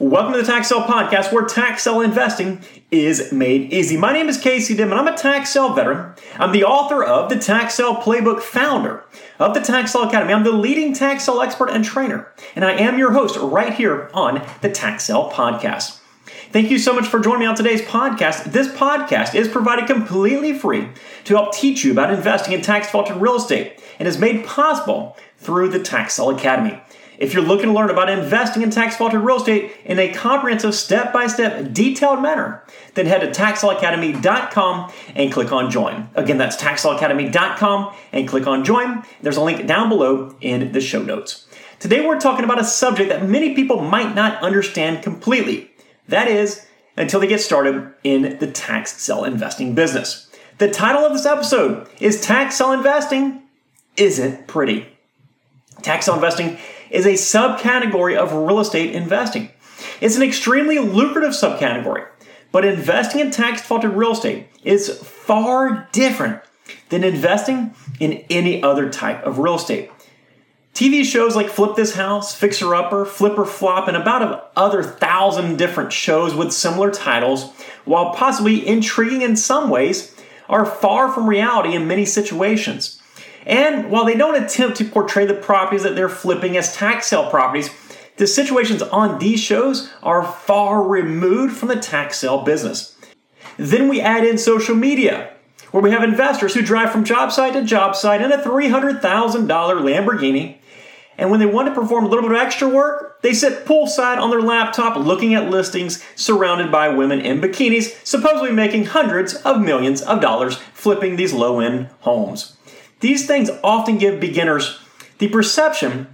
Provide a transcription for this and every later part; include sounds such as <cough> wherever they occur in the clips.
Welcome to the Tax Podcast, where tax investing is made easy. My name is Casey Dim, and I'm a tax veteran. I'm the author of the Tax Playbook, founder of the Tax Academy. I'm the leading tax expert and trainer, and I am your host right here on the Tax Podcast. Thank you so much for joining me on today's podcast. This podcast is provided completely free to help teach you about investing in tax defaulted real estate and is made possible through the Tax Academy. If you're looking to learn about investing in tax defaulted real estate in a comprehensive, step by step, detailed manner, then head to taxsaleacademy.com and click on join. Again, that's taxsaleacademy.com and click on join. There's a link down below in the show notes. Today, we're talking about a subject that many people might not understand completely. That is, until they get started in the tax sale investing business. The title of this episode is Tax Sale Investing Isn't Pretty. Tax sale investing is a subcategory of real estate investing. It's an extremely lucrative subcategory, but investing in tax defaulted real estate is far different than investing in any other type of real estate. TV shows like Flip This House, Fixer Upper, Flip or Flop, and about a other thousand different shows with similar titles, while possibly intriguing in some ways, are far from reality in many situations. And while they don't attempt to portray the properties that they're flipping as tax sale properties, the situations on these shows are far removed from the tax sale business. Then we add in social media, where we have investors who drive from job site to job site in a $300,000 Lamborghini. And when they want to perform a little bit of extra work, they sit poolside on their laptop looking at listings surrounded by women in bikinis, supposedly making hundreds of millions of dollars flipping these low end homes. These things often give beginners the perception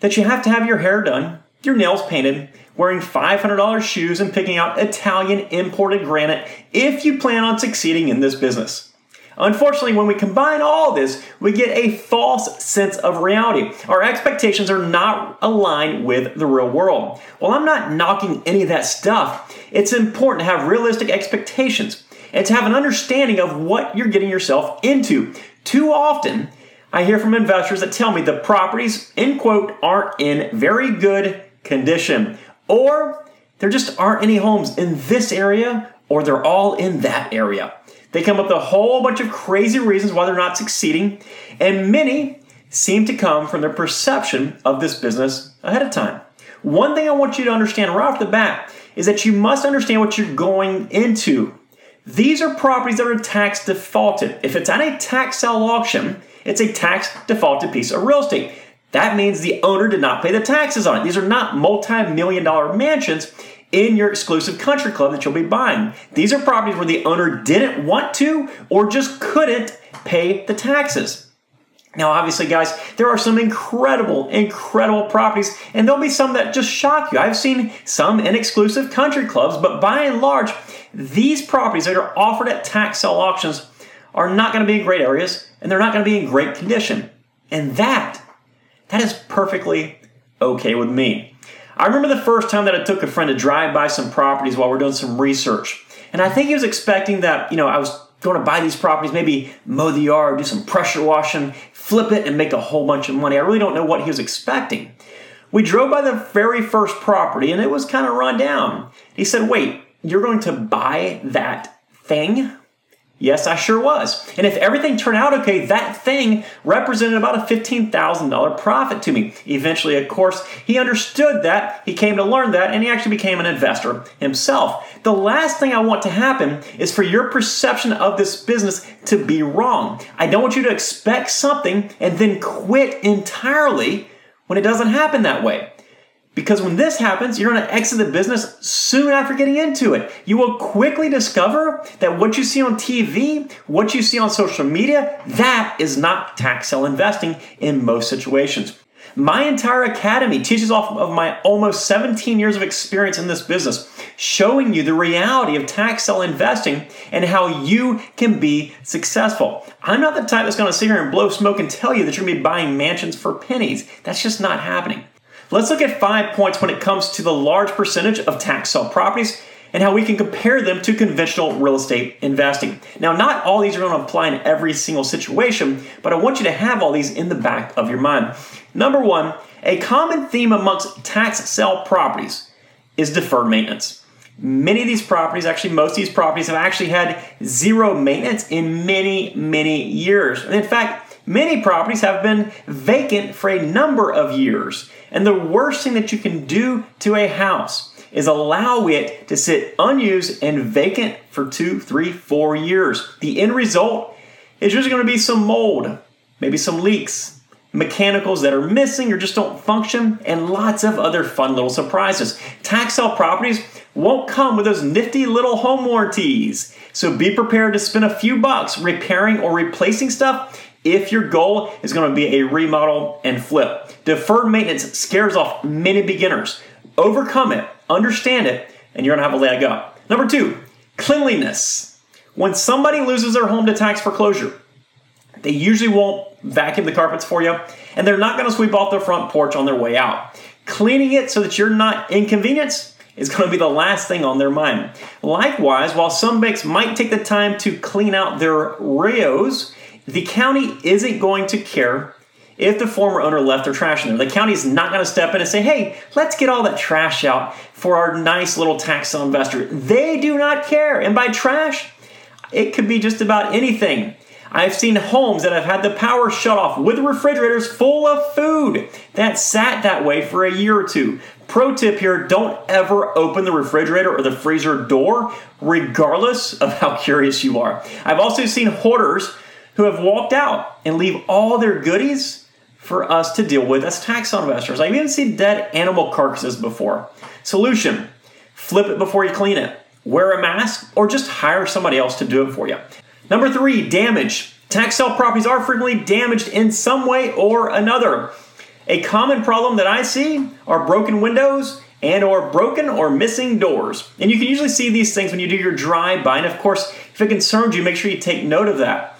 that you have to have your hair done, your nails painted, wearing $500 shoes, and picking out Italian imported granite if you plan on succeeding in this business. Unfortunately, when we combine all this, we get a false sense of reality. Our expectations are not aligned with the real world. While I'm not knocking any of that stuff, it's important to have realistic expectations and to have an understanding of what you're getting yourself into. Too often, I hear from investors that tell me the properties, in quote, aren't in very good condition, or there just aren't any homes in this area, or they're all in that area. They come up with a whole bunch of crazy reasons why they're not succeeding, and many seem to come from their perception of this business ahead of time. One thing I want you to understand right off the bat is that you must understand what you're going into. These are properties that are tax defaulted. If it's at a tax sale auction, it's a tax defaulted piece of real estate. That means the owner did not pay the taxes on it. These are not multi million dollar mansions in your exclusive country club that you'll be buying. These are properties where the owner didn't want to or just couldn't pay the taxes. Now, obviously, guys, there are some incredible, incredible properties, and there'll be some that just shock you. I've seen some in exclusive country clubs, but by and large, these properties that are offered at tax sale auctions are not going to be in great areas and they're not going to be in great condition. And that, that is perfectly okay with me. I remember the first time that I took a friend to drive by some properties while we are doing some research. And I think he was expecting that, you know, I was going to buy these properties, maybe mow the yard, do some pressure washing, flip it, and make a whole bunch of money. I really don't know what he was expecting. We drove by the very first property and it was kind of run down. He said, Wait, you're going to buy that thing? Yes, I sure was. And if everything turned out okay, that thing represented about a $15,000 profit to me. Eventually, of course, he understood that, he came to learn that, and he actually became an investor himself. The last thing I want to happen is for your perception of this business to be wrong. I don't want you to expect something and then quit entirely when it doesn't happen that way. Because when this happens, you're going to exit the business soon after getting into it. You will quickly discover that what you see on TV, what you see on social media, that is not tax sale investing in most situations. My entire academy teaches off of my almost 17 years of experience in this business, showing you the reality of tax sale investing and how you can be successful. I'm not the type that's going to sit here and blow smoke and tell you that you're going to be buying mansions for pennies. That's just not happening. Let's look at five points when it comes to the large percentage of tax sale properties and how we can compare them to conventional real estate investing. Now, not all these are going to apply in every single situation, but I want you to have all these in the back of your mind. Number one, a common theme amongst tax sale properties is deferred maintenance. Many of these properties, actually, most of these properties have actually had zero maintenance in many, many years. And in fact, many properties have been vacant for a number of years. And the worst thing that you can do to a house is allow it to sit unused and vacant for two, three, four years. The end result is usually going to be some mold, maybe some leaks, mechanicals that are missing or just don't function, and lots of other fun little surprises. Tax sale properties won't come with those nifty little home warranties. So be prepared to spend a few bucks repairing or replacing stuff if your goal is going to be a remodel and flip. Deferred maintenance scares off many beginners. Overcome it, understand it, and you're going to have a leg up. Number two, cleanliness. When somebody loses their home to tax foreclosure, they usually won't vacuum the carpets for you, and they're not going to sweep off their front porch on their way out. Cleaning it so that you're not inconvenienced is going to be the last thing on their mind. Likewise, while some banks might take the time to clean out their REOs, the county isn't going to care if the former owner left their trash in there. The county is not going to step in and say, hey, let's get all that trash out for our nice little tax investor. They do not care. And by trash, it could be just about anything. I've seen homes that have had the power shut off with refrigerators full of food that sat that way for a year or two. Pro tip here don't ever open the refrigerator or the freezer door, regardless of how <laughs> curious you are. I've also seen hoarders who have walked out and leave all their goodies for us to deal with as tax investors. I've even seen dead animal carcasses before. Solution flip it before you clean it. Wear a mask or just hire somebody else to do it for you. Number three, damage. Tax sale properties are frequently damaged in some way or another. A common problem that I see are broken windows and or broken or missing doors. And you can usually see these things when you do your drive-by. And of course, if it concerns you, make sure you take note of that.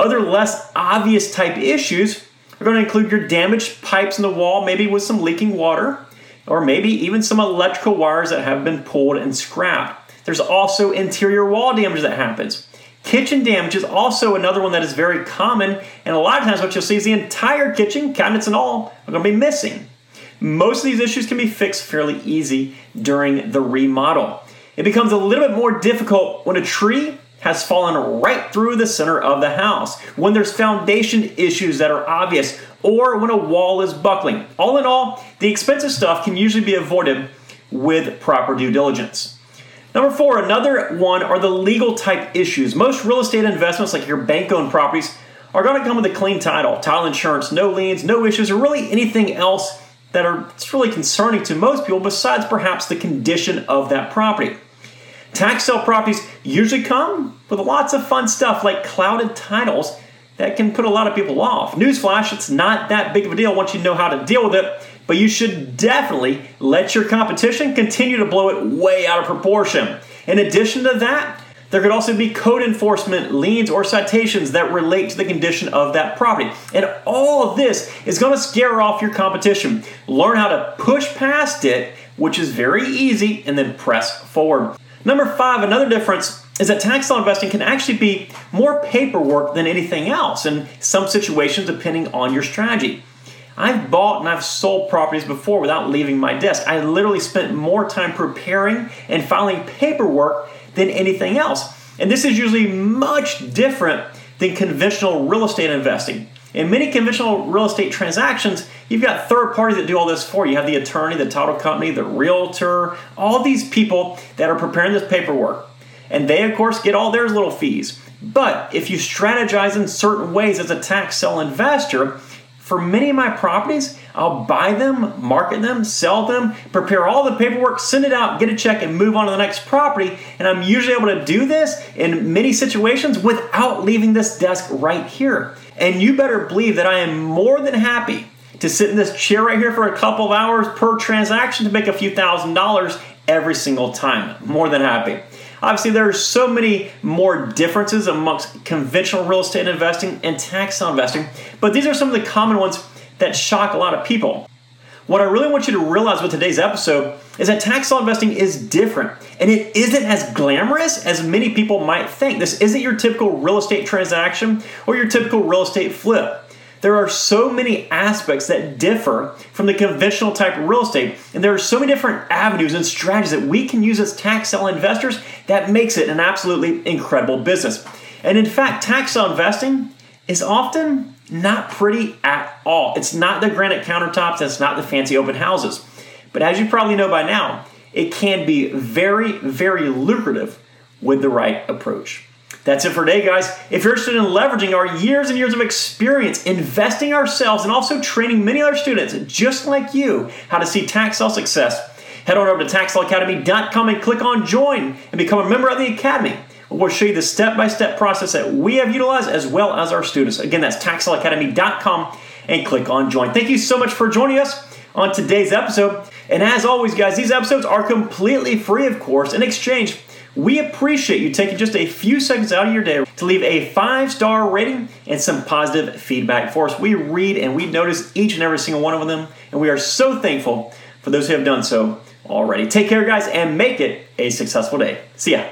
Other less obvious type issues are going to include your damaged pipes in the wall, maybe with some leaking water, or maybe even some electrical wires that have been pulled and scrapped. There's also interior wall damage that happens. Kitchen damage is also another one that is very common, and a lot of times what you'll see is the entire kitchen, cabinets and all, are going to be missing. Most of these issues can be fixed fairly easy during the remodel. It becomes a little bit more difficult when a tree has fallen right through the center of the house, when there's foundation issues that are obvious, or when a wall is buckling. All in all, the expensive stuff can usually be avoided with proper due diligence. Number four, another one are the legal type issues. Most real estate investments, like your bank owned properties, are going to come with a clean title, title insurance, no liens, no issues, or really anything else that are really concerning to most people besides perhaps the condition of that property. Tax sale properties usually come with lots of fun stuff like clouded titles that can put a lot of people off. Newsflash, it's not that big of a deal once you know how to deal with it but you should definitely let your competition continue to blow it way out of proportion. In addition to that, there could also be code enforcement liens or citations that relate to the condition of that property. And all of this is going to scare off your competition. Learn how to push past it, which is very easy, and then press forward. Number five, another difference is that tax sale investing can actually be more paperwork than anything else in some situations, depending on your strategy. I've bought and I've sold properties before without leaving my desk. I literally spent more time preparing and filing paperwork than anything else. And this is usually much different than conventional real estate investing. In many conventional real estate transactions, you've got third parties that do all this for you. You have the attorney, the title company, the realtor, all these people that are preparing this paperwork. And they, of course, get all their little fees. But if you strategize in certain ways as a tax sale investor, for many of my properties, I'll buy them, market them, sell them, prepare all the paperwork, send it out, get a check, and move on to the next property. And I'm usually able to do this in many situations without leaving this desk right here. And you better believe that I am more than happy to sit in this chair right here for a couple of hours per transaction to make a few thousand dollars every single time. More than happy. Obviously, there are so many more differences amongst conventional real estate investing and tax investing, but these are some of the common ones that shock a lot of people. What I really want you to realize with today's episode is that tax law investing is different and it isn't as glamorous as many people might think. This isn't your typical real estate transaction or your typical real estate flip. There are so many aspects that differ from the conventional type of real estate, and there are so many different avenues and strategies that we can use as tax sale investors that makes it an absolutely incredible business. And in fact, tax sale investing is often not pretty at all. It's not the granite countertops, it's not the fancy open houses. But as you probably know by now, it can be very, very lucrative with the right approach. That's it for today, guys. If you're interested in leveraging our years and years of experience investing ourselves and also training many other students just like you how to see tax sale success, head on over to taxsaleacademy.com and click on join and become a member of the Academy. We'll show you the step by step process that we have utilized as well as our students. Again, that's taxsaleacademy.com and click on join. Thank you so much for joining us on today's episode. And as always, guys, these episodes are completely free, of course. In exchange, we appreciate you taking just a few seconds out of your day to leave a five star rating and some positive feedback for us. We read and we notice each and every single one of them, and we are so thankful for those who have done so already. Take care, guys, and make it a successful day. See ya.